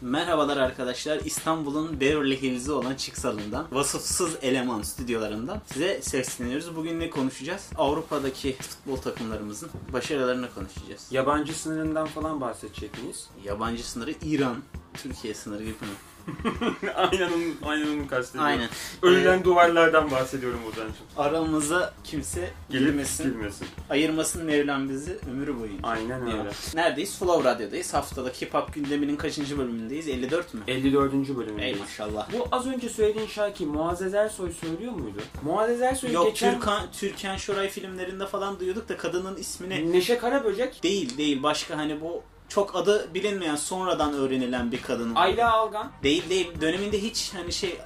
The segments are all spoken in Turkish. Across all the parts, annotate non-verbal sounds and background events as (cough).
Merhabalar arkadaşlar. İstanbul'un Beverly Hills'i olan Çıksal'ından, vasıfsız eleman stüdyolarından size sesleniyoruz. Bugün ne konuşacağız? Avrupa'daki futbol takımlarımızın başarılarını konuşacağız. Yabancı sınırından falan bahsedecek miyiz? Yabancı sınırı İran, Türkiye sınırı gibi mi? (laughs) aynen onu, aynen onu kastediyorum. Aynen. Örülen duvarlardan bahsediyorum Ozan'cığım. Aramıza kimse Gelip girmesin, girmesin. ayırmasın Mevlam bizi ömrü boyunca. Aynen öyle. Evet. Neredeyiz? Flow Radyo'dayız. Haftalık Hip Hop gündeminin kaçıncı bölümündeyiz? 54 mü? 54. Ey bölümündeyiz. maşallah. Bu az önce söylediğin şarkıyı Muazzez Ersoy söylüyor muydu? Muazzez Ersoy Yok geçen... Türkan, Türkan Şoray filmlerinde falan duyuyorduk da kadının ismini Neşe Karaböcek, değil değil başka hani bu çok adı bilinmeyen sonradan öğrenilen bir kadın. Ayla Algan. Değil değil döneminde hiç hani şey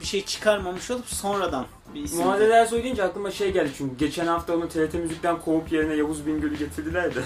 bir şey çıkarmamış olup sonradan bir isim. Muazzez Ersoy deyince aklıma şey geldi çünkü geçen hafta onu TRT Müzik'ten kovup yerine Yavuz Bingöl'ü getirdiler de.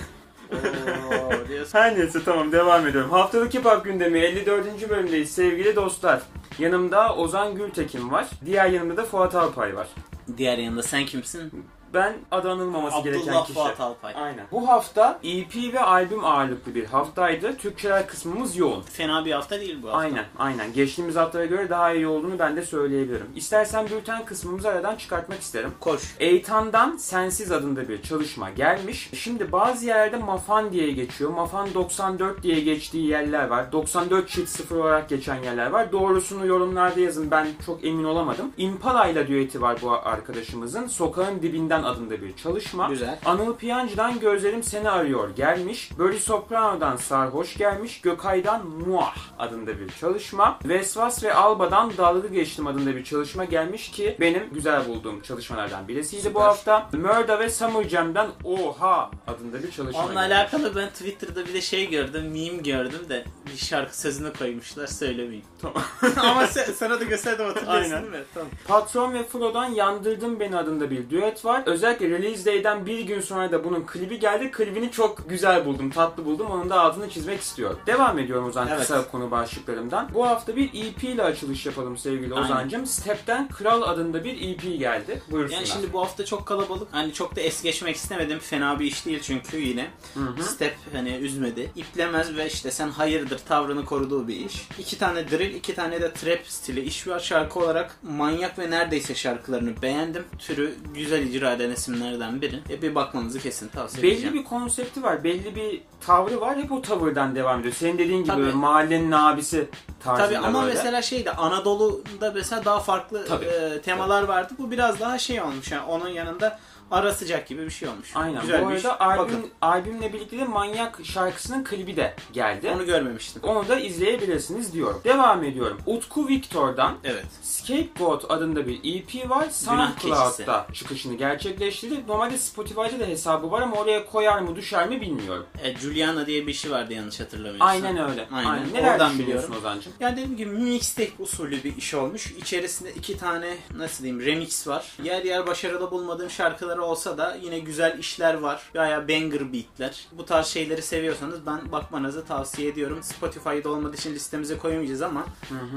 (laughs) Her neyse tamam devam ediyorum. Haftalık Hip Hop gündemi 54. bölümdeyiz sevgili dostlar. Yanımda Ozan Gültekin var. Diğer yanımda da Fuat Alpay var. Diğer yanında sen kimsin? Ben adı anılmaması gereken kişi. Fuat Alpay. Aynen. Bu hafta EP ve albüm ağırlıklı bir haftaydı. Türkçeler kısmımız yoğun. Fena bir hafta değil bu hafta. Aynen, aynen. Geçtiğimiz haftaya göre daha iyi olduğunu ben de söyleyebilirim. İstersen bülten kısmımızı aradan çıkartmak isterim. Koş. Eytan'dan Sensiz adında bir çalışma gelmiş. Şimdi bazı yerlerde Mafan diye geçiyor. Mafan 94 diye geçtiği yerler var. 94 çift 0 olarak geçen yerler var. Doğrusunu yorumlarda yazın. Ben çok emin olamadım. Impala ile düeti var bu arkadaşımızın. Sokağın dibinden adında bir çalışma. Güzel. Anıl Piyancı'dan Gözlerim Seni Arıyor gelmiş. Börü Soprano'dan Sarhoş gelmiş. Gökay'dan Muah adında bir çalışma. Vesvas ve Alba'dan Dalga Geçtim adında bir çalışma gelmiş ki benim güzel bulduğum çalışmalardan birisiydi bu Süper. hafta. Murda ve Summer Jam'den Oha adında bir çalışma Onunla gelmiş. alakalı ben Twitter'da bir de şey gördüm, meme gördüm de bir şarkı sözünü koymuşlar söylemeyeyim. Tamam. (laughs) Ama sen, sana da gösterdim hatırlıyorsun Aynen. değil mi? Tamam. Patron ve Fro'dan Yandırdın Beni adında bir düet var. Özellikle Release Day'den bir gün sonra da bunun klibi geldi. Klibini çok güzel buldum, tatlı buldum. Onun da altını çizmek istiyorum. Devam ediyorum o zaman Evet. kısa konu başlıklarımdan. Bu hafta bir EP ile açılış yapalım sevgili Aynen. Ozan'cım. Step'ten Kral adında bir EP geldi. Buyursunlar. Yani şimdi bu hafta çok kalabalık. Hani çok da es geçmek istemedim. Fena bir iş değil çünkü yine. Hı hı. Step hani üzmedi. İplemez ve işte sen hayırdır tavrını koruduğu bir iş. İki tane drill, iki tane de trap stili iş var. Şarkı olarak manyak ve neredeyse şarkılarını beğendim. Türü güzel icra eden isimlerden biri. E bir bakmanızı kesin tavsiye Belli edeceğim. bir konsepti var, belli bir tavrı var. Hep o tavırdan devam ediyor. Senin dediğin gibi Tabii. mahallenin abisi tarzında Tabii ama böyle. mesela şeyde Anadolu'da mesela daha farklı Tabii. e, temalar vardı. Bu biraz daha şey olmuş. Yani onun yanında ara sıcak gibi bir şey olmuş. Aynen. Güzel bu bir iş. arada albüm, Bakın albümle birlikte de Manyak şarkısının klibi de geldi. onu görmemiştim. Onu da izleyebilirsiniz diyorum. Devam ediyorum. Utku Victor'dan Evet. Scapegoat adında bir EP var. SoundCloud'da çıkışını gerçekleştirdi. Normalde Spotify'da da hesabı var ama oraya koyar mı düşer mi bilmiyorum. E, Juliana diye bir işi vardı yanlış hatırlamıyorsam. Aynen öyle. Aynen. Neler Oradan düşünüyorsun. Ozan'cığım? Yani dediğim gibi mixtape usulü bir iş olmuş. İçerisinde iki tane nasıl diyeyim remix var. Yer yer başarılı bulmadığım şarkıları olsa da yine güzel işler var. Bayağı banger beatler. Bu tarz şeyleri seviyorsanız ben bakmanızı tavsiye ediyorum. Spotify'da olmadığı için listemize koyamayacağız ama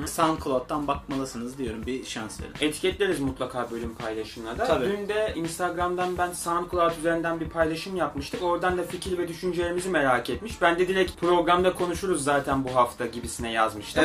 SoundCloud'dan bakmalısınız diyorum. Bir şans verin. Etiketleriz mutlaka bölüm paylaşımına da. Tabii. Dün de Instagram'dan ben SoundCloud üzerinden bir paylaşım yapmıştık. Oradan da fikir ve düşüncelerimizi merak etmiş. Ben de direkt programda konuşuruz zaten bu hafta gibisine yazmıştım.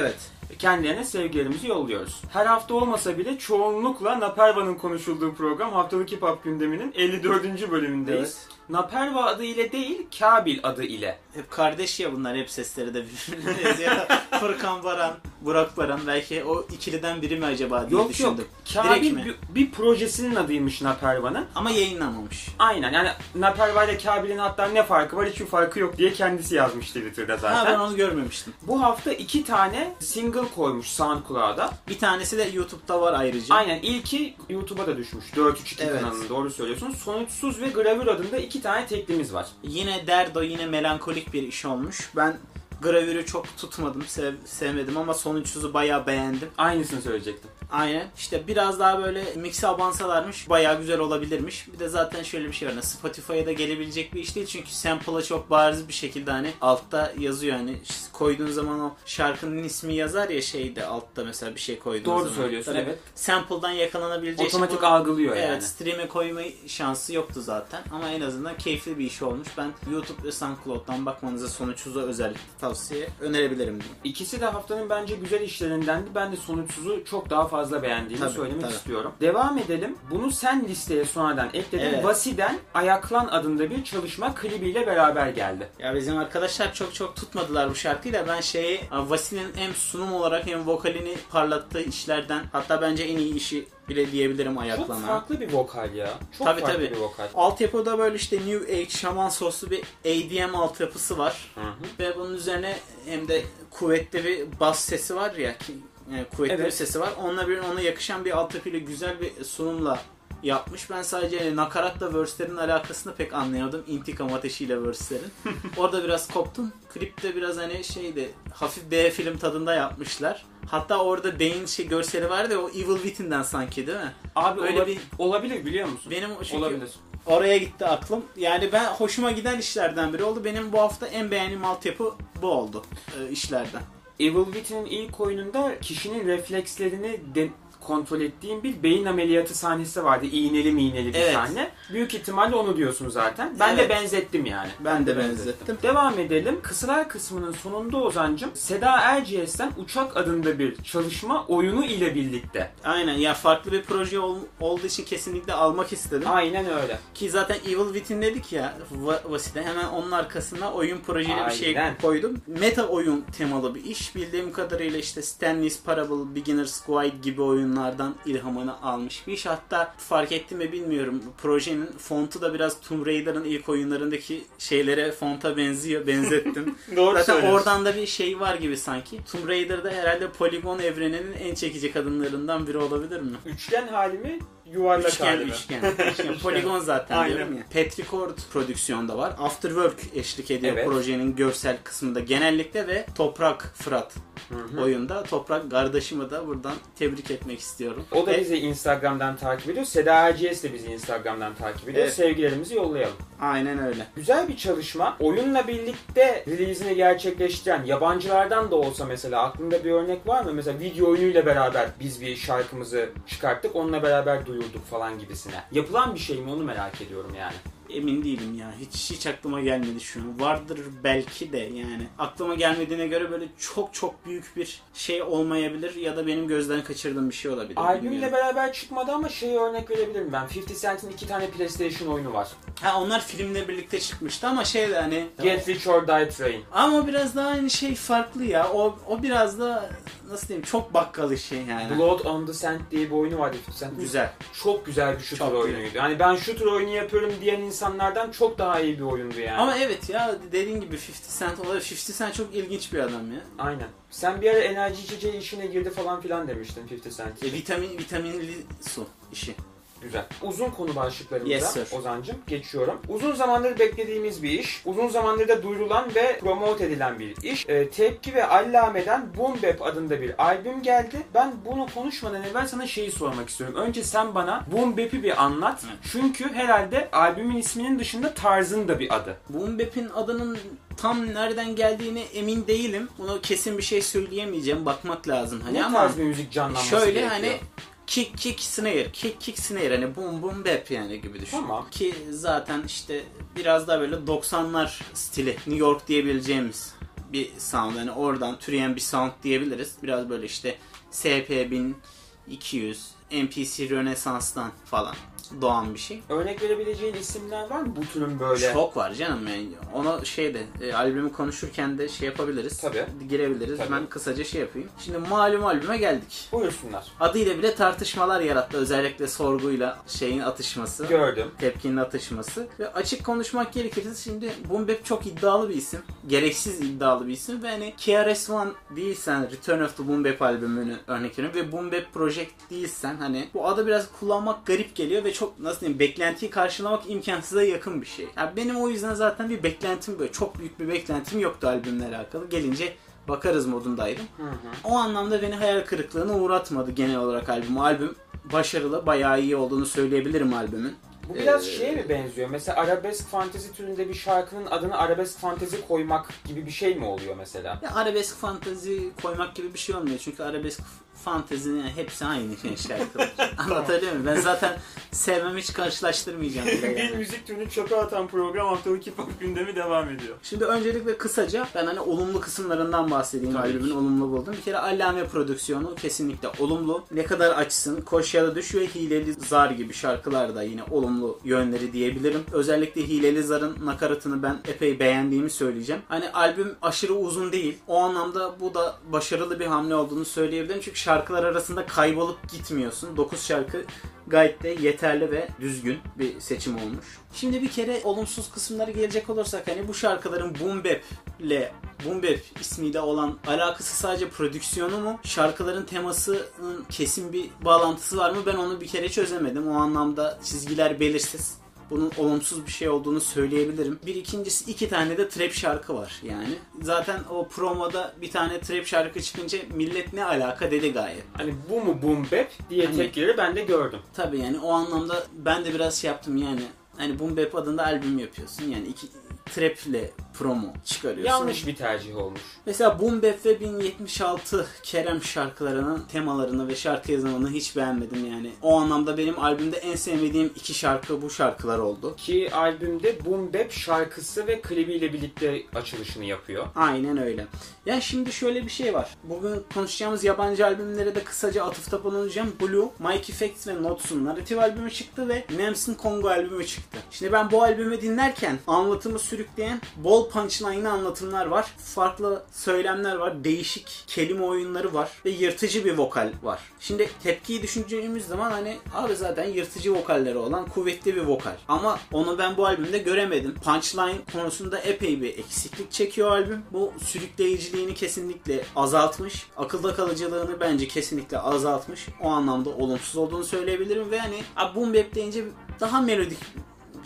Kendilerine sevgilerimizi yolluyoruz. Her hafta olmasa bile çoğunlukla Naperva'nın konuşulduğu program Haftalık Hip Hop gündeminin 54. bölümündeyiz. Naperva adı ile değil, Kabil adı ile. Hep kardeş ya bunlar hep sesleri de birbirine benziyor. (laughs) Furkan Baran, Burak Baran belki o ikiliden biri mi acaba diye Yok düşündüm. yok, Direkt Kabil bir, bir projesinin adıymış Naperva'nın. Ama yayınlanmamış. Aynen yani Naperva ile Kabil'in hatta ne farkı var hiçbir farkı yok diye kendisi yazmış Twitter'da zaten. Ha ben onu görmemiştim. Bu hafta iki tane single koymuş SoundCloud'a. Bir tanesi de YouTube'da var ayrıca. Aynen ilki YouTube'a da düşmüş. 432 Evet. kanalında doğru söylüyorsun. Sonuçsuz ve Gravür adında iki tane teklimiz var. Yine derdo yine melankolik bir iş olmuş. Ben gravürü çok tutmadım, sev- sevmedim ama sonuçsuzu bayağı beğendim. Aynısını söyleyecektim. Aynen. İşte biraz daha böyle mix'e abansalarmış bayağı güzel olabilirmiş. Bir de zaten şöyle bir şey var. hani Spotify'a da gelebilecek bir iş değil çünkü sample'a çok bariz bir şekilde hani altta yazıyor hani koyduğun zaman o şarkının ismi yazar ya şeyde altta mesela bir şey koyduğun Doğru zaman. söylüyorsun, Tabii evet. Sample'dan yakalanabilecek Otomatik bu- algılıyor Evet, yani. stream'e koyma şansı yoktu zaten ama en azından keyifli bir iş olmuş. Ben YouTube ve SoundCloud'dan bakmanızı sonuçsuza özellikle tavsiye önerebilirim. İkisi de haftanın bence güzel işlerindendi. Ben de sonuçsuzu çok daha fazla beğendiğimi Tabii, söylemek tabii. istiyorum. Devam edelim. Bunu sen listeye sonradan ekledin. Evet. Vasi'den Ayaklan adında bir çalışma klibiyle beraber geldi. Ya bizim arkadaşlar çok çok tutmadılar bu şarkıyı da ben şeyi Vasi'nin hem sunum olarak hem vokalini parlattığı işlerden hatta bence en iyi işi bile diyebilirim Çok ayaklama. farklı bir vokal ya. Çok Tabii, farklı tabii. bir vokal. Altyapıda böyle işte New Age şaman soslu bir ADM altyapısı var. Hı hı. Ve bunun üzerine hem de kuvvetli bir bas sesi var ya ki yani kuvvetli Evet. bir sesi var. Onunla bir ona yakışan bir altyapıyla güzel bir sunumla yapmış. Ben sadece nakaratla verse'lerin alakasını pek anlayamadım. İntikam ateşiyle verse'lerin. (laughs) Orada biraz koptum. Klipte biraz hani şeydi hafif B film tadında yapmışlar. Hatta orada beyin şey görseli vardı ya o Evil Within'den sanki değil mi? Abi Öyle ola- bir- olabilir biliyor musun? Benim çünkü Olabilir. oraya gitti aklım. Yani ben hoşuma giden işlerden biri oldu. Benim bu hafta en beğendiğim altyapı bu oldu e, işlerden. Evil Within'in ilk oyununda kişinin reflekslerini de kontrol ettiğim bir beyin ameliyatı sahnesi vardı. İğneli miğneli bir Evet. sahne. Büyük ihtimalle onu diyorsun zaten. Ben de Evet. benzettim yani. Ben de benzettim. Devam edelim. Kısılar kısmının sonunda Ozancım Seda Erciyes'ten Uçak adında bir çalışma oyunu ile birlikte. Aynen ya farklı bir proje ol- olduğu için kesinlikle almak istedim. Aynen öyle. Ki zaten Evil Within dedik ya Va- Vasit'e hemen onun arkasına oyun projeli bir şey Aynen. koydum. Meta oyun temalı bir iş. Bildiğim kadarıyla işte Stanley's Parable, Beginner's Guide gibi oyunlardan ilhamını almış bir iş. Hatta fark ettim mi bilmiyorum. Projenin fontu da biraz Tomb Raider'ın ilk oyunlarındaki şeylere fonta benziyor. Benzettim. (laughs) Doğru Zaten oradan da bir şey var gibi sanki. Tomb Raider'da herhalde poligon evreninin en çekici kadınlarından biri olabilir mi? Üçgen hali mi? Yuvarlak Üçgen, hali mi? üçgen, üçgen. (laughs) Poligon zaten Aynen. diyorum ya. Petrichord prodüksiyonda var. Afterwork eşlik ediyor Evet. projenin görsel kısmında genellikle ve Toprak Fırat Hı hı. oyunda. Toprak kardeşimi de buradan tebrik etmek istiyorum. O da Ve- bizi Instagram'dan takip ediyor. Seda Erciyes de bizi Instagram'dan takip ediyor. Evet. Sevgilerimizi yollayalım. Aynen öyle. Güzel bir çalışma. Oyunla birlikte release'ini gerçekleştiren yabancılardan da olsa mesela aklında bir örnek var mı? Mesela video oyunuyla beraber biz bir şarkımızı çıkarttık, onunla beraber duyurduk falan gibisine. Yapılan bir şey mi onu merak ediyorum yani. Emin değilim ya. Hiç hiç aklıma gelmedi şu an. Vardır belki de yani. Aklıma gelmediğine göre böyle çok çok büyük bir şey olmayabilir ya da benim gözden kaçırdığım bir şey olabilir. Albümle bilmiyorum. beraber çıkmadı ama şeyi örnek verebilirim ben. 50 Cent'in iki tane PlayStation oyunu var. Ha onlar filmle birlikte çıkmıştı ama şey de hani Get Rich or Die Train. ama biraz daha aynı şey farklı ya. O o biraz da nasıl diyeyim çok bakkal işi yani. Blood on the Sand diye bir oyunu vardı 50 Cent'in. Güzel. Çok güzel bir shooter Çok güzel. oyunuydu. Hani ben shooter oyunu yapıyorum diyen insanlardan çok daha iyi bir oyundu yani. Ama evet ya dediğin gibi 50 Cent olabilir. 50 Cent çok ilginç bir adam ya. Aynen. Sen bir ara enerji içeceği işine girdi falan filan demiştin 50 Cent. E, vitamin vitaminli su işi. Güzel. Uzun konu başlıklarımıza Yes, sir. Ozancım geçiyorum. Uzun zamandır beklediğimiz bir iş. Uzun zamandır da duyurulan ve promote edilen bir iş. Ee, Tepki ve Allame'den Boom Bap adında bir albüm geldi. Ben bunu konuşmadan evvel sana şeyi sormak istiyorum. Önce sen bana Boom Bap'i bir anlat. Çünkü herhalde albümün isminin dışında tarzın da bir adı. Boom Bap'in adının tam nereden geldiğine emin değilim. Bunu kesin bir şey söyleyemeyeceğim. Bakmak lazım hani ne ama tarz bir müzik canlanması şöyle gerekiyor? hani kick kick snare, kick kick snare hani boom boom bap yani gibi düşün. Tamam. Ki zaten işte biraz daha böyle 90'lar stili New York diyebileceğimiz bir sound. Hani oradan türeyen bir sound diyebiliriz. Biraz böyle işte SP 1200, MPC Rönesans'tan falan doğan bir şey. Örnek verebileceğin isimler var mı bu türün böyle? Çok var canım yani. Ona şeyde e, albümü konuşurken de şey yapabiliriz. Tabii. Girebiliriz. Tabii. Ben kısaca şey yapayım. Şimdi malum albüme geldik. Buyursunlar. Adıyla bile tartışmalar yarattı. Özellikle sorguyla şeyin atışması. Gördüm. Tepkinin atışması. Ve açık konuşmak gerekirse şimdi Bap çok iddialı bir isim. Gereksiz iddialı bir isim. Ve hani KRS-One değilsen Return of the Bap albümünü örnek veriyorum. Ve Bap Project değilsen hani bu adı biraz kullanmak garip geliyor ve çok nasıl diyeyim beklentiyi karşılamak imkansıza yakın bir şey. Yani benim o yüzden zaten bir beklentim böyle çok büyük bir beklentim yoktu albümle alakalı. Gelince bakarız modundaydım. Hı hı. O anlamda beni hayal kırıklığına uğratmadı genel olarak albüm. Albüm başarılı, bayağı iyi olduğunu söyleyebilirim albümün. Bu biraz Ee, şeye mi benziyor? Mesela arabesk fantezi türünde bir şarkının adını arabesk fantezi koymak gibi bir şey mi oluyor mesela? Ya arabesk fantezi koymak gibi bir şey olmuyor. Çünkü arabesk fantezinin hepsi aynı şarkılar. (laughs) Anlatabiliyor muyum? Ben zaten sevmem hiç karşılaştırmayacağım. bile bir yani. müzik türünü çöpe atan program haftalık hip hop gündemi devam ediyor. Şimdi öncelikle kısaca ben hani olumlu kısımlarından bahsedeyim Tabii albümün olumlu buldum. Bir kere Allame prodüksiyonu kesinlikle olumlu. Ne kadar açsın, koş ya da düş ve Hileli Zar gibi şarkılar da yine olumlu yönleri diyebilirim. Özellikle Hileli Zar'ın nakaratını ben epey beğendiğimi söyleyeceğim. Hani albüm aşırı uzun değil. O anlamda bu da başarılı bir hamle olduğunu söyleyebilirim. Çünkü şarkılar arasında kaybolup gitmiyorsun. 9 şarkı gayet de yeterli ve düzgün bir seçim olmuş. Şimdi bir kere olumsuz kısımları gelecek olursak hani bu şarkıların Boom Bap ile Boom Bap ismiyle olan alakası sadece prodüksiyonu mu? Şarkıların temasının kesin bir bağlantısı var mı? Ben onu bir kere çözemedim. O anlamda çizgiler belirsiz. Bunun olumsuz bir şey olduğunu söyleyebilirim. Bir ikincisi iki tane de trap şarkı var yani. Zaten o promoda bir tane trap şarkı çıkınca millet ne alaka dedi gayet. Hani bu mu boom bap diye Hani- tekleri ben de gördüm. Tabii yani o anlamda ben de biraz şey yaptım yani. Hani Boom Bap adında albüm yapıyorsun. Yani iki trap ile promo çıkarıyorsun. Yanlış bir tercih olmuş. Mesela Boom Bap ve 1076 Kerem şarkılarının temalarını ve şarkı yazımını hiç beğenmedim yani. O anlamda benim albümde en sevmediğim iki şarkı bu şarkılar oldu. Ki albümde boom bap şarkısı ve klibiyle birlikte açılışını yapıyor. Aynen öyle. Yani şimdi şöyle bir şey var. Bugün konuşacağımız yabancı albümlere de kısaca atıfta bulunacağım. Blue, Mike Effects ve Notes'un narratif albümü çıktı ve Nems'in Kongo albümü çıktı. Şimdi ben bu albümü dinlerken anlatımı sürükleyen bol punchline'lı anlatımlar var. Farklı söylemler var. Değişik kelime oyunları var. Ve yırtıcı bir vokal var. Şimdi tepkiyi düşüneceğimiz zaman hani abi zaten yırtıcı vokalleri olan kuvvetli bir vokal. Ama onu ben bu albümde göremedim. Punchline konusunda epey bir eksiklik çekiyor albüm. Bu sürükleyiciliğini kesinlikle azaltmış. Akılda kalıcılığını bence kesinlikle azaltmış. O anlamda olumsuz olduğunu söyleyebilirim ve hani Boom Bap deyince daha melodik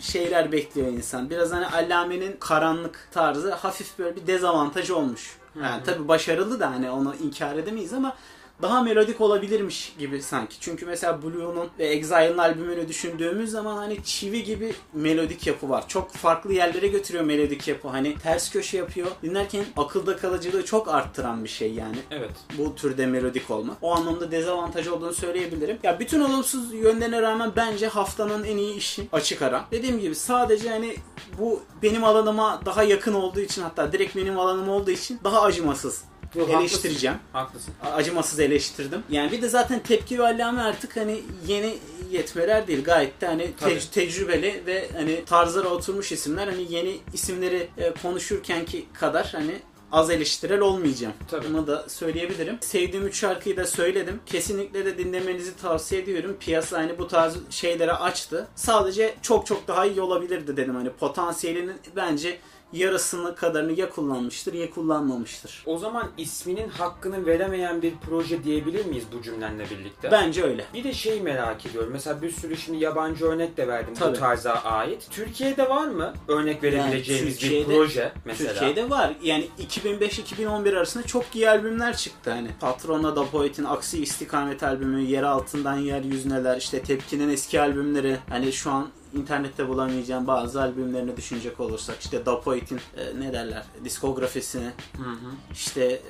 şeyler bekliyor insan. Biraz hani Allame'nin karanlık tarzı hafif böyle bir dezavantaj olmuş. Yani tabii başarılı da hani onu inkar edemeyiz ama daha melodik olabilirmiş gibi sanki. Çünkü mesela Blue'nun ve Exile'ın albümünü düşündüğümüz zaman hani çivi gibi melodik yapı var. Çok farklı yerlere götürüyor melodik yapı. Hani ters köşe yapıyor. Dinlerken akılda kalıcılığı çok arttıran bir şey yani Evet. bu türde melodik olmak. O anlamda dezavantaj olduğunu söyleyebilirim. Ya bütün olumsuz yönlerine rağmen bence haftanın en iyi işi açık ara. Dediğim gibi sadece hani bu benim alanıma daha yakın olduğu için hatta direkt benim alanım olduğu için daha acımasız Yok, eleştireceğim. Haklısın. Acımasız eleştirdim. Yani bir de zaten tepki ve allame artık hani yeni yetmeler değil. Gayet de hani te- tecrübeli ve hani tarzlara oturmuş isimler. Hani yeni isimleri e, konuşurkenki kadar hani az eleştirel olmayacağım. Tabii. Bunu da söyleyebilirim. Sevdiğim üç şarkıyı da söyledim. Kesinlikle de dinlemenizi tavsiye ediyorum. Piyasa hani bu tarz şeylere açtı. Sadece çok çok daha iyi olabilirdi dedim. Hani potansiyelinin bence yarısını kadarını ya kullanmıştır ya kullanmamıştır. O zaman isminin hakkını veremeyen bir proje diyebilir miyiz bu cümlenle birlikte? Bence öyle. Bir de şey merak ediyorum. Mesela bir sürü şimdi yabancı örnek de verdim Tabii. bu tarza ait. Türkiye'de var mı örnek verebileceğimiz bir Türkiye'de- proje mesela? Türkiye'de var. Yani 2005-2011 arasında çok iyi albümler çıktı hani. Patrona da Poet'in Aksi İstikamet albümü, Yer Altından Yeryüzüneler, işte Tepki'nin eski albümleri. Hani şu an internette bulamayacağım bazı albümlerini düşünecek olursak işte Da Poet'in e, ne derler diskografisini Hı hı. işte e,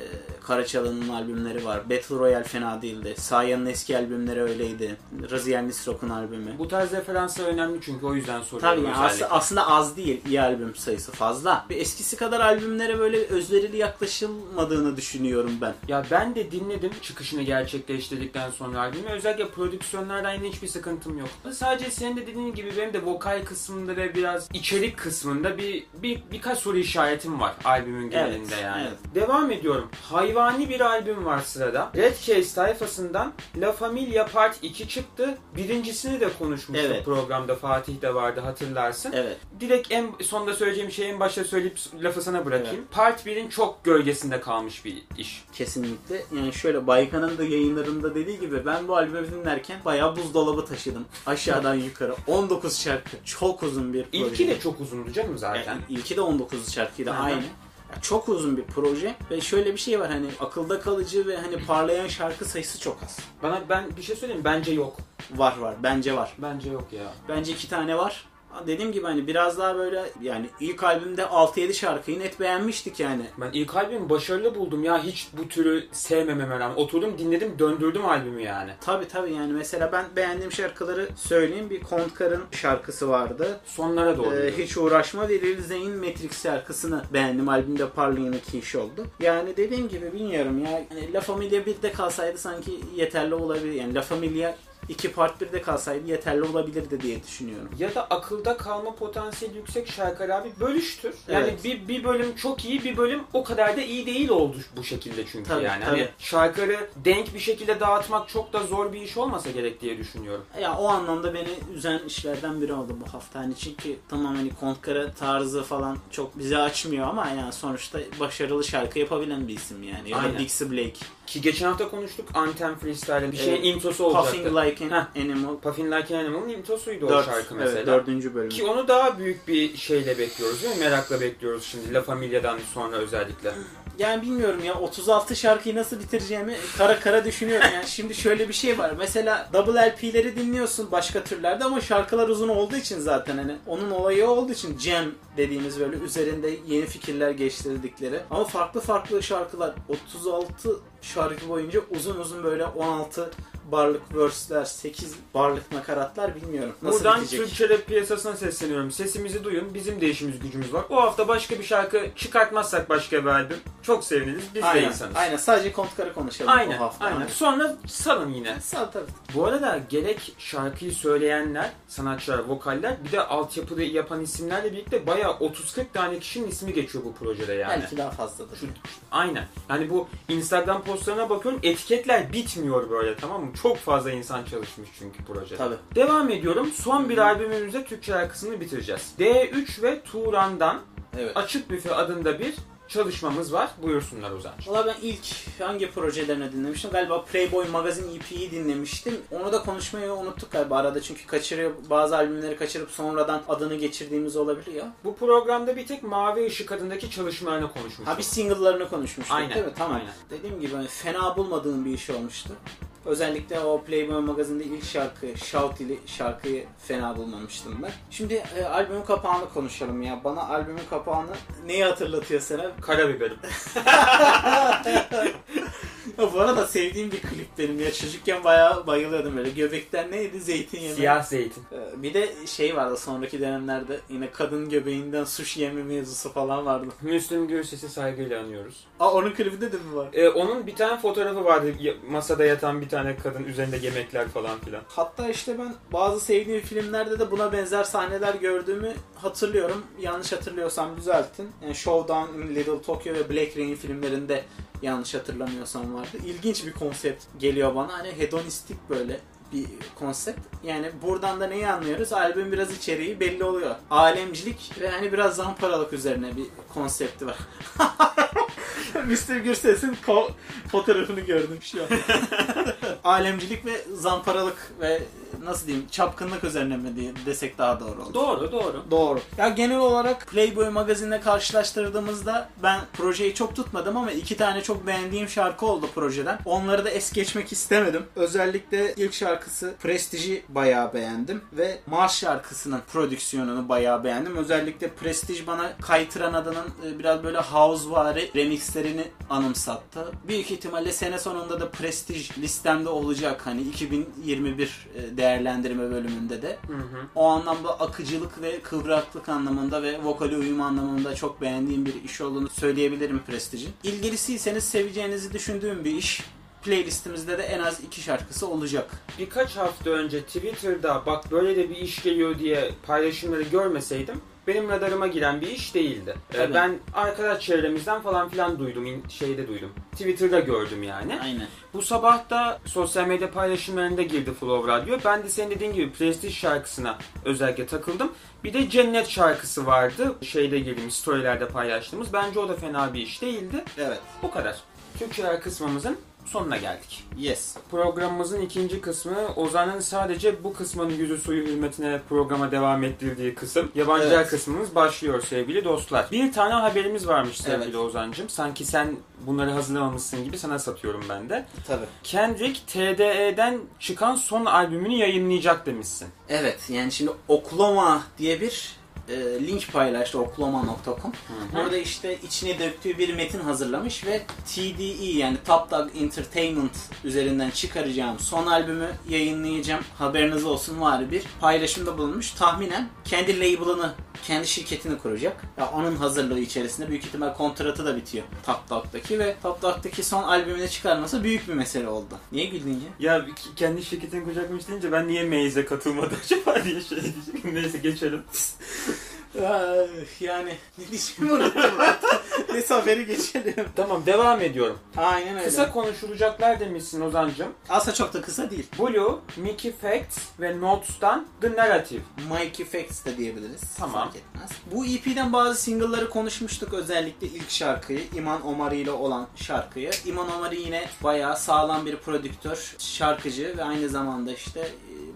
Karaçalı'nın albümleri var. Battle Royale fena değildi. Sayan'ın eski albümleri öyleydi. Raziel Nisrok'un albümü. Bu tarz referanslar önemli çünkü o yüzden soruyorum Tabii as- aslında az değil. iyi albüm sayısı fazla. Ve eskisi kadar albümlere böyle özverili yaklaşılmadığını düşünüyorum ben. Ya ben de dinledim çıkışını gerçekleştirdikten sonra albümü. Özellikle prodüksiyonlardan yine hiçbir sıkıntım yok. Sadece senin de dediğin gibi benim de vokal kısmında ve biraz içerik kısmında bir, bir birkaç soru işaretim var albümün genelinde Evet, yani. evet. Devam ediyorum. Hayvani bir albüm var sırada. Red Case sayfasından La Familia Part 2 çıktı. Birincisini de konuşmuştuk Evet. programda. Fatih de vardı hatırlarsın. Evet. Direkt en sonda söyleyeceğim şeyi en başta söyleyip lafı sana bırakayım. Part 1'in çok gölgesinde kalmış bir iş. Kesinlikle. Yani şöyle Baykan'ın da yayınlarında dediği gibi ben bu albümü dinlerken bayağı buzdolabı taşıdım. Aşağıdan yukarı. 19 şarkı. Çok uzun bir proje. İlki de çok uzundu canım zaten. Yani ilki de 19 şarkıydı hı. aynı. Ya çok uzun bir proje ve şöyle bir şey var hani akılda kalıcı ve hani parlayan şarkı sayısı çok az. Bana ben bir şey söyleyeyim bence yok. Var var bence var. Bence yok ya. Bence iki tane var. Dediğim gibi hani biraz daha böyle yani ilk albümde 6-7 şarkıyı net beğenmiştik yani. Ben ilk albümü başarılı buldum ya hiç bu türü sevmememe rağmen. Oturdum dinledim döndürdüm albümü yani. Tabi tabi yani mesela ben beğendiğim şarkıları söyleyeyim. Bir Kontkar'ın şarkısı vardı. Sonlara doğru. Ee, hiç uğraşma ve Lil Zane Matrix şarkısını beğendim. Albümde parlayan iki iş oldu. Yani dediğim gibi bilmiyorum ya. Yani La Familia 1'de kalsaydı sanki yeterli olabilir. Yani La Familia iki part 1'de kalsaydı yeterli olabilirdi diye düşünüyorum. Ya da akılda kalma potansiyeli yüksek şarkılar abi bölüştür. Yani Evet. bir, bir bölüm çok iyi bir bölüm o kadar da iyi değil oldu bu şekilde çünkü Tabii, yani. tabii. Hani şarkıları denk bir şekilde dağıtmak çok da zor bir iş olmasa gerek diye düşünüyorum. Ya o anlamda beni üzen işlerden biri oldu bu hafta. Hani çünkü tamam hani Kontkara tarzı falan çok bizi açmıyor ama yani sonuçta başarılı şarkı yapabilen bir isim yani. Ya Aynen. Dixie Blake. Ki geçen hafta konuştuk Anthem Freestyle'ın bir şeyin Evet. introsu olacaktı. Puffing Like an Heh. Animal. Puffin Like an Animal'ın introsuydu o Dört, şarkı mesela. Evet, dördüncü bölüm. Ki onu daha büyük bir şeyle bekliyoruz değil mi? Merakla bekliyoruz şimdi La Familia'dan sonra özellikle. Yani bilmiyorum ya 36 şarkıyı nasıl bitireceğimi kara kara düşünüyorum. Yani şimdi şöyle bir şey var. Mesela double LP'leri dinliyorsun başka türlerde ama şarkılar uzun olduğu için zaten hani onun olayı olduğu için jam dediğimiz böyle üzerinde yeni fikirler geçtirdikleri. Ama farklı farklı şarkılar 36 şarkı boyunca uzun uzun böyle 16 barlık verse'ler, 8 barlık nakaratlar bilmiyorum. Nasıl Buradan bitecek? Türkçe rap piyasasına sesleniyorum. Sesimizi duyun. Bizim de işimiz gücümüz var. O hafta başka bir şarkı çıkartmazsak başka bir albüm çok seviniriz. Biz de Aynen, insanız. aynen. Sadece kontkarı konuşalım Aynen, bu hafta. aynen. Sonra salın yine. Sağ tabii. Bu arada gerek şarkıyı söyleyenler, sanatçılar, vokaller bir de altyapıda yapan isimlerle birlikte bayağı 30-40 tane kişinin ismi geçiyor bu projede yani. Belki daha fazladır. Aynen. Yani bu Instagram postlarına bakıyorum etiketler bitmiyor böyle tamam mı? Çok fazla insan çalışmış çünkü projede. Tabii. Devam ediyorum. Son bir albümümüzde Türkçe şarkısını bitireceğiz. D3 ve Turan'dan Evet. Açık Büfe adında bir çalışmamız var. Buyursunlar Ozan. Valla ben ilk hangi projelerini dinlemiştim? Galiba Playboy Magazine EP'yi dinlemiştim. Onu da konuşmayı unuttuk galiba arada çünkü kaçırıyor bazı albümleri kaçırıp sonradan adını geçirdiğimiz olabiliyor. Bu programda bir tek Mavi Işık adındaki çalışmalarını konuşmuştuk. Ha bir single'larını konuşmuştuk Aynen, değil mi? Tamam. aynen. Dediğim gibi hani fena bulmadığım bir iş olmuştu. Özellikle o Playboy Magazine'de ilk şarkı Shout ile şarkıyı fena bulmamıştım ben. Şimdi e, albümün kapağını konuşalım ya. Bana albümün kapağını neyi hatırlatıyor sana? Karabiberim. (laughs) Ya bu arada sevdiğim bir klip benim ya. Çocukken bayağı bayılıyordum böyle. Göbekten neydi? Zeytin yeme. Siyah zeytin. Ee, Bir de şey vardı sonraki dönemlerde yine kadın göbeğinden sushi yeme mevzusu falan vardı. Müslüm Gürses'i saygıyla anıyoruz. Aa onun klibinde de mi var? Ee, onun bir tane fotoğrafı vardı. Ya- Masada yatan bir tane kadın üzerinde yemekler falan filan. Hatta işte ben bazı sevdiğim filmlerde de buna benzer sahneler gördüğümü hatırlıyorum. Yanlış hatırlıyorsam düzeltin. Yani Showdown in Little Tokyo ve Black Rain filmlerinde yanlış hatırlamıyorsam vardı. İlginç bir konsept geliyor bana. Hani hedonistik böyle bir konsept. Yani buradan da neyi anlıyoruz? Albüm biraz içeriği belli oluyor. Alemcilik ve hani biraz zamparalık üzerine bir konsepti var. (laughs) (laughs) Mr. Gürses'in ko- fotoğrafını gördüm şu (laughs) an. Alemcilik ve zamparalık ve nasıl diyeyim çapkınlık üzerine diye desek daha doğru olur. Doğru doğru. Doğru. Ya genel olarak Playboy magazinle karşılaştırdığımızda ben projeyi çok tutmadım ama iki tane çok beğendiğim şarkı oldu projeden. Onları da es geçmek istemedim. Özellikle ilk şarkısı Prestige'i bayağı beğendim ve Mars şarkısının prodüksiyonunu bayağı beğendim. Özellikle Prestige bana Kaytıran adının e, biraz böyle housevari remixlerini anımsattı. Büyük ihtimalle sene sonunda da Prestige listemde olacak hani 2021 e, değerlendirme bölümünde de. Hı hı. O anlamda akıcılık ve kıvraklık anlamında ve vokali uyum anlamında çok beğendiğim bir iş olduğunu söyleyebilirim Prestige'in. İlgilisiyseniz seveceğinizi düşündüğüm bir iş. Playlistimizde de en az iki şarkısı olacak. Birkaç hafta önce Twitter'da bak böyle de bir iş geliyor diye paylaşımları görmeseydim benim radarıma giren bir iş değildi. Ee, Tabii. Ben arkadaş çevremizden falan filan duydum, şeyde duydum. Twitter'da gördüm yani. Aynen. Bu sabah da sosyal medya paylaşımlarında girdi Flow Radyo. Ben de senin dediğin gibi Prestige şarkısına özellikle takıldım. Bir de Cennet şarkısı vardı. Şeyde girdiğimiz storylerde paylaştığımız. Bence o da fena bir iş değildi. Evet. Bu kadar. Türkçeler kısmımızın sonuna geldik. Yes. Programımızın ikinci kısmı Ozan'ın sadece bu kısmının yüzü suyu hürmetine programa devam ettirdiği kısım. Yabancılar Evet. kısmımız başlıyor sevgili dostlar. Bir tane haberimiz varmış sevgili Evet. Ozan'cım. Sanki sen bunları hazırlamamışsın gibi sana satıyorum ben de. Tabii. Kendrick TDE'den çıkan son albümünü yayınlayacak demişsin. Evet yani şimdi Okloma diye bir e, link paylaştı okloma.com. Orada işte içine döktüğü bir metin hazırlamış ve TDE yani Top Dog Entertainment üzerinden çıkaracağım son albümü yayınlayacağım. Haberiniz olsun var bir paylaşımda bulunmuş. Tahminen kendi label'ını, kendi şirketini kuracak. Ya onun hazırlığı içerisinde büyük ihtimal kontratı da bitiyor Top Dog'daki ve Top Dog'daki son albümünü çıkarması büyük bir mesele oldu. Niye güldün ya? Ya kendi şirketini kuracakmış deyince ben niye Maze'e katılmadı (laughs) acaba diye şey. Neyse geçelim. (laughs) Yani ne diyeceğimi unuttum. (laughs) Neyse haberi geçelim. Tamam devam ediyorum. Aynen öyle. Kısa konuşulacaklar demişsin Ozan'cım. Aslında çok da kısa değil. Blue, Mickey Facts ve Notes'tan The Narrative. Mike Effects de diyebiliriz. Tamam. Fark etmez. Bu EP'den bazı single'ları konuşmuştuk. Özellikle ilk şarkıyı, İman Omari ile olan şarkıyı. İman Omari yine bayağı sağlam bir prodüktör, şarkıcı ve aynı zamanda işte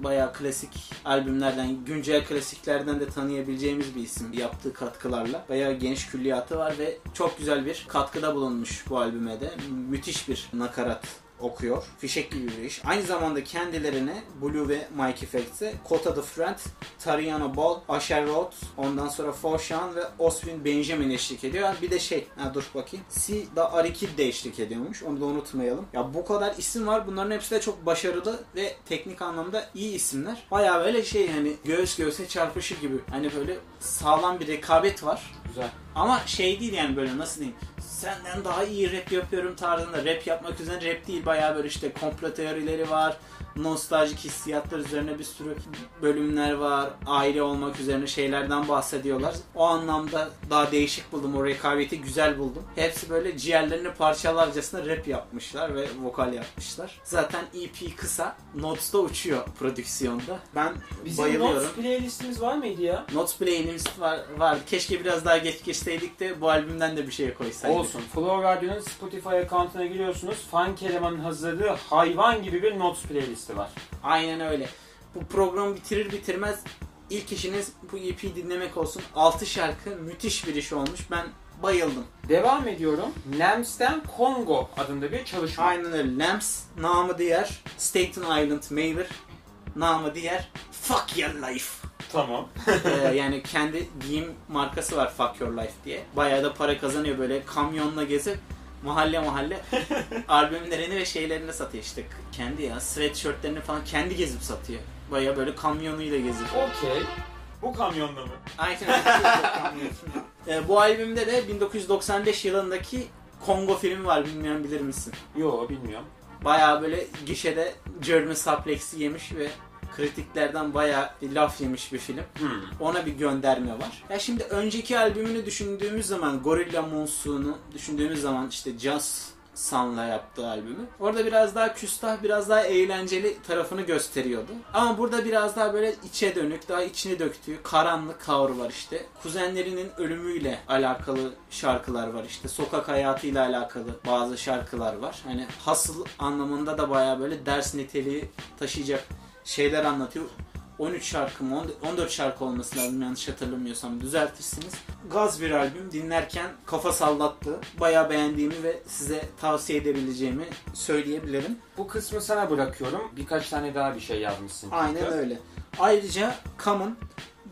bayağı klasik albümlerden, güncel klasiklerden de tanıyabileceğimiz bir isim yaptığı katkılarla. Bayağı geniş külliyatı var ve çok güzel bir katkıda bulunmuş bu albüme de. Müthiş bir nakarat okuyor. Fişek gibi bir iş. Aynı zamanda kendilerine Blue ve Mike Effects'e Kota the Friend, Tariano Ball, Asher Rhodes, ondan sonra Foshan ve Oswin Benjamin eşlik ediyor. Bir de şey, ha dur bakayım. Si da Arikid de eşlik ediyormuş. Onu da unutmayalım. Ya bu kadar isim var. Bunların hepsi de çok başarılı ve teknik anlamda iyi isimler. Baya böyle şey hani göğüs göğüse çarpışı gibi. Hani böyle sağlam bir rekabet var. Güzel. Ama şey değil yani böyle nasıl diyeyim senden daha iyi rap yapıyorum tarzında. Rap yapmak üzere rap değil bayağı böyle işte komplo teorileri var nostaljik hissiyatlar üzerine bir sürü bölümler var aile olmak üzerine şeylerden bahsediyorlar o anlamda daha değişik buldum o rekabeti güzel buldum hepsi böyle ciğerlerini parçalarcasına rap yapmışlar ve vokal yapmışlar zaten EP kısa Notes'ta uçuyor prodüksiyonda ben Bizim bayılıyorum Notes playlistimiz var mıydı ya? Notes playlist var, var. Keşke biraz daha geç geçseydik de bu albümden de bir şey koysaydık. Olsun. Flow Radyo'nun Spotify account'una giriyorsunuz. Funk Eleman'ın hazırladığı hayvan gibi bir Notes playlisti var. Aynen öyle. Bu programı bitirir bitirmez ilk işiniz bu EP dinlemek olsun. 6 şarkı müthiş bir iş olmuş. Ben bayıldım. Devam ediyorum. Nams'ten Congo adında bir çalışma. Aynen öyle. Lamps, namı diğer Staten Island Mayor, namı diğer Fuck Your Life. Tamam. Ee, yani kendi giyim markası var Fuck Your Life diye. Bayağı da para kazanıyor böyle kamyonla gezip mahalle mahalle (laughs) albümlerini ve şeylerini satıyor işte. Kendi ya sweatshirtlerini falan kendi gezip satıyor. Bayağı böyle kamyonuyla gezip. Okey. Bu kamyonda mı? Aynen. (laughs) Ee, bu albümde de 1995 yılındaki Kongo filmi var bilmiyorum bilir misin? Yo bilmiyorum. Bayağı böyle gişede German Suplex'i yemiş ve kritiklerden bayağı laf yemiş bir film. Hmm. Ona bir gönderme var. Ya şimdi önceki albümünü düşündüğümüz zaman Gorilla Monsoon'u düşündüğümüz zaman işte Just Sun'la yaptığı albümü. Orada biraz daha küstah, biraz daha eğlenceli tarafını gösteriyordu. Ama burada biraz daha böyle içe dönük, daha içine döktüğü karanlık kavrı var işte. Kuzenlerinin ölümüyle alakalı şarkılar var işte. Sokak hayatıyla alakalı bazı şarkılar var. Hani hasıl anlamında da bayağı böyle ders niteliği taşıyacak şeyler anlatıyor. 13 şarkı mı 14 şarkı olması lazım yanlış hatırlamıyorsam düzeltirsiniz. Gaz bir albüm dinlerken kafa sallattı. Bayağı beğendiğimi ve size tavsiye edebileceğimi söyleyebilirim. Bu kısmı sana bırakıyorum. Birkaç tane daha bir şey yazmışsın. Aynen öyle. Ayrıca Common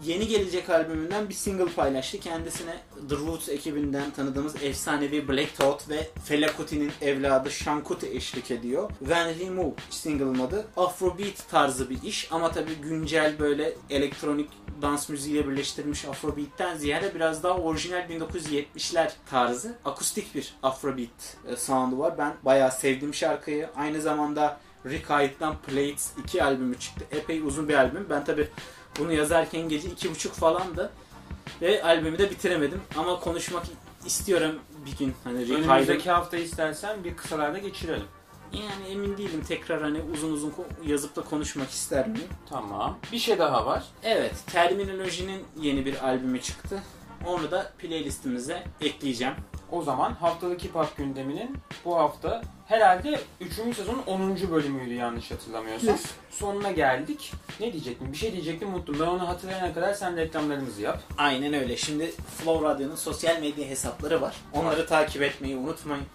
yeni gelecek albümünden bir single paylaştı. Kendisine The Roots ekibinden tanıdığımız efsanevi Black Thought ve Fela Kuti'nin evladı Sean eşlik ediyor. When He Move single'ın adı. Afrobeat tarzı bir iş ama tabii güncel böyle elektronik dans müziğiyle birleştirilmiş Afrobeat'ten ziyade biraz daha orijinal 1970'ler tarzı akustik bir Afrobeat e, sound'u var. Ben bayağı sevdim şarkıyı. Aynı zamanda Rick Hyde'dan Plates 2 albümü çıktı. Epey uzun bir albüm. Ben tabii bunu yazarken gece iki buçuk falandı. Ve albümü de bitiremedim. Ama konuşmak istiyorum bir gün. Hani. Önümüzdeki hafta istersen bir kısalarda geçirelim. Yani emin değilim tekrar hani uzun uzun yazıp da konuşmak ister miyim? Tamam. Bir şey daha var. Evet, Terminoloji'nin yeni bir albümü çıktı. Onu da playlistimize ekleyeceğim. O zaman haftalık hip hop gündeminin bu hafta herhalde 3. sezonun 10. bölümüydü yanlış hatırlamıyorsam. Yes. Sonuna geldik. Ne diyecektim? Bir şey diyecektim unuttum. Ben onu hatırlayana kadar sen reklamlarımızı yap. Aynen öyle. Şimdi Flow Radyo'nun sosyal medya hesapları var. Onları takip etmeyi unutmayın.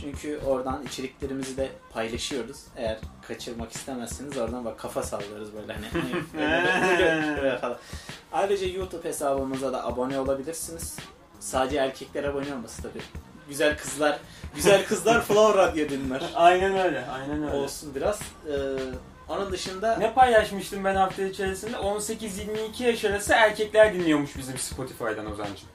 Çünkü oradan içeriklerimizi de paylaşıyoruz. Eğer kaçırmak istemezseniz oradan bak kafa sallıyoruz böyle hani. (laughs) böyle- böyle falan. Ayrıca YouTube hesabımıza da abone olabilirsiniz. Sadece erkekler abone olması tabii. Güzel kızlar, güzel kızlar (laughs) Flow Radyo dinler. Aynen öyle. Aynen öyle. Olsun biraz. Ee, onun dışında Ne paylaşmıştım ben hafta içerisinde? 18-22 yaş arası erkekler dinliyormuş bizim Spotify'dan Ozan'cığım.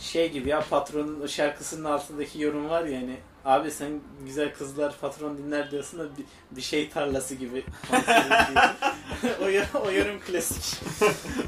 şey gibi ya patronun şarkısının altındaki yorum var ya hani abi sen güzel kızlar patron dinler diyorsun da bir, bir şey tarlası gibi. (laughs) o, o yorum klasik.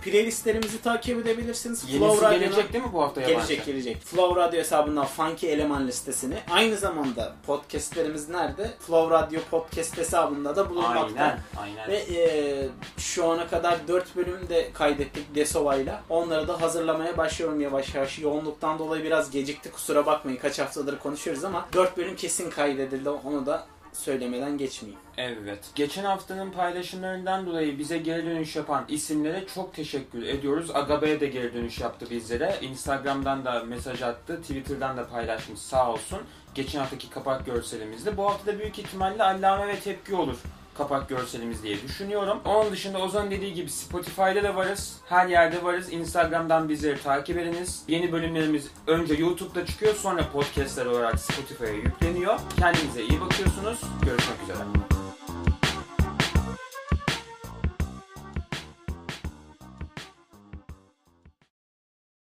Playlistlerimizi takip edebilirsiniz. Yenisi Flow Radyo'nun- gelecek değil mi bu hafta yabancı? Gelecek gelecek. Flow Radyo hesabından Funky Eleman listesini aynı zamanda podcastlerimiz nerede? Flow Radyo podcast hesabında da bulunmakta. Aynen. Aynen. Ve e, şu ana kadar 4 bölüm de kaydettik Desova'yla. Onları da hazırlamaya başlıyorum yavaş yavaş. Yoğunluktan dolayı biraz gecikti kusura bakmayın. Kaç haftadır konuşuyoruz ama 4 bölüm kesin kaydedildi. Onu da söylemeden geçmeyeyim. Evet. Geçen haftanın paylaşımlarından dolayı bize geri dönüş yapan isimlere çok teşekkür ediyoruz. Agabe'ye de geri dönüş yaptı bizlere. Instagram'dan da mesaj attı. Twitter'dan da paylaşmış sağ olsun. Geçen haftaki kapak görselimizde. Bu hafta büyük ihtimalle allame ve tepki olur kapak görselimiz diye düşünüyorum. Onun dışında Ozan dediği gibi Spotify'da da varız. Her yerde varız. Instagram'dan bizleri takip ediniz. Yeni bölümlerimiz önce YouTube'da çıkıyor sonra podcastler olarak Spotify'a yükleniyor. Kendinize iyi bakıyorsunuz. Görüşmek üzere.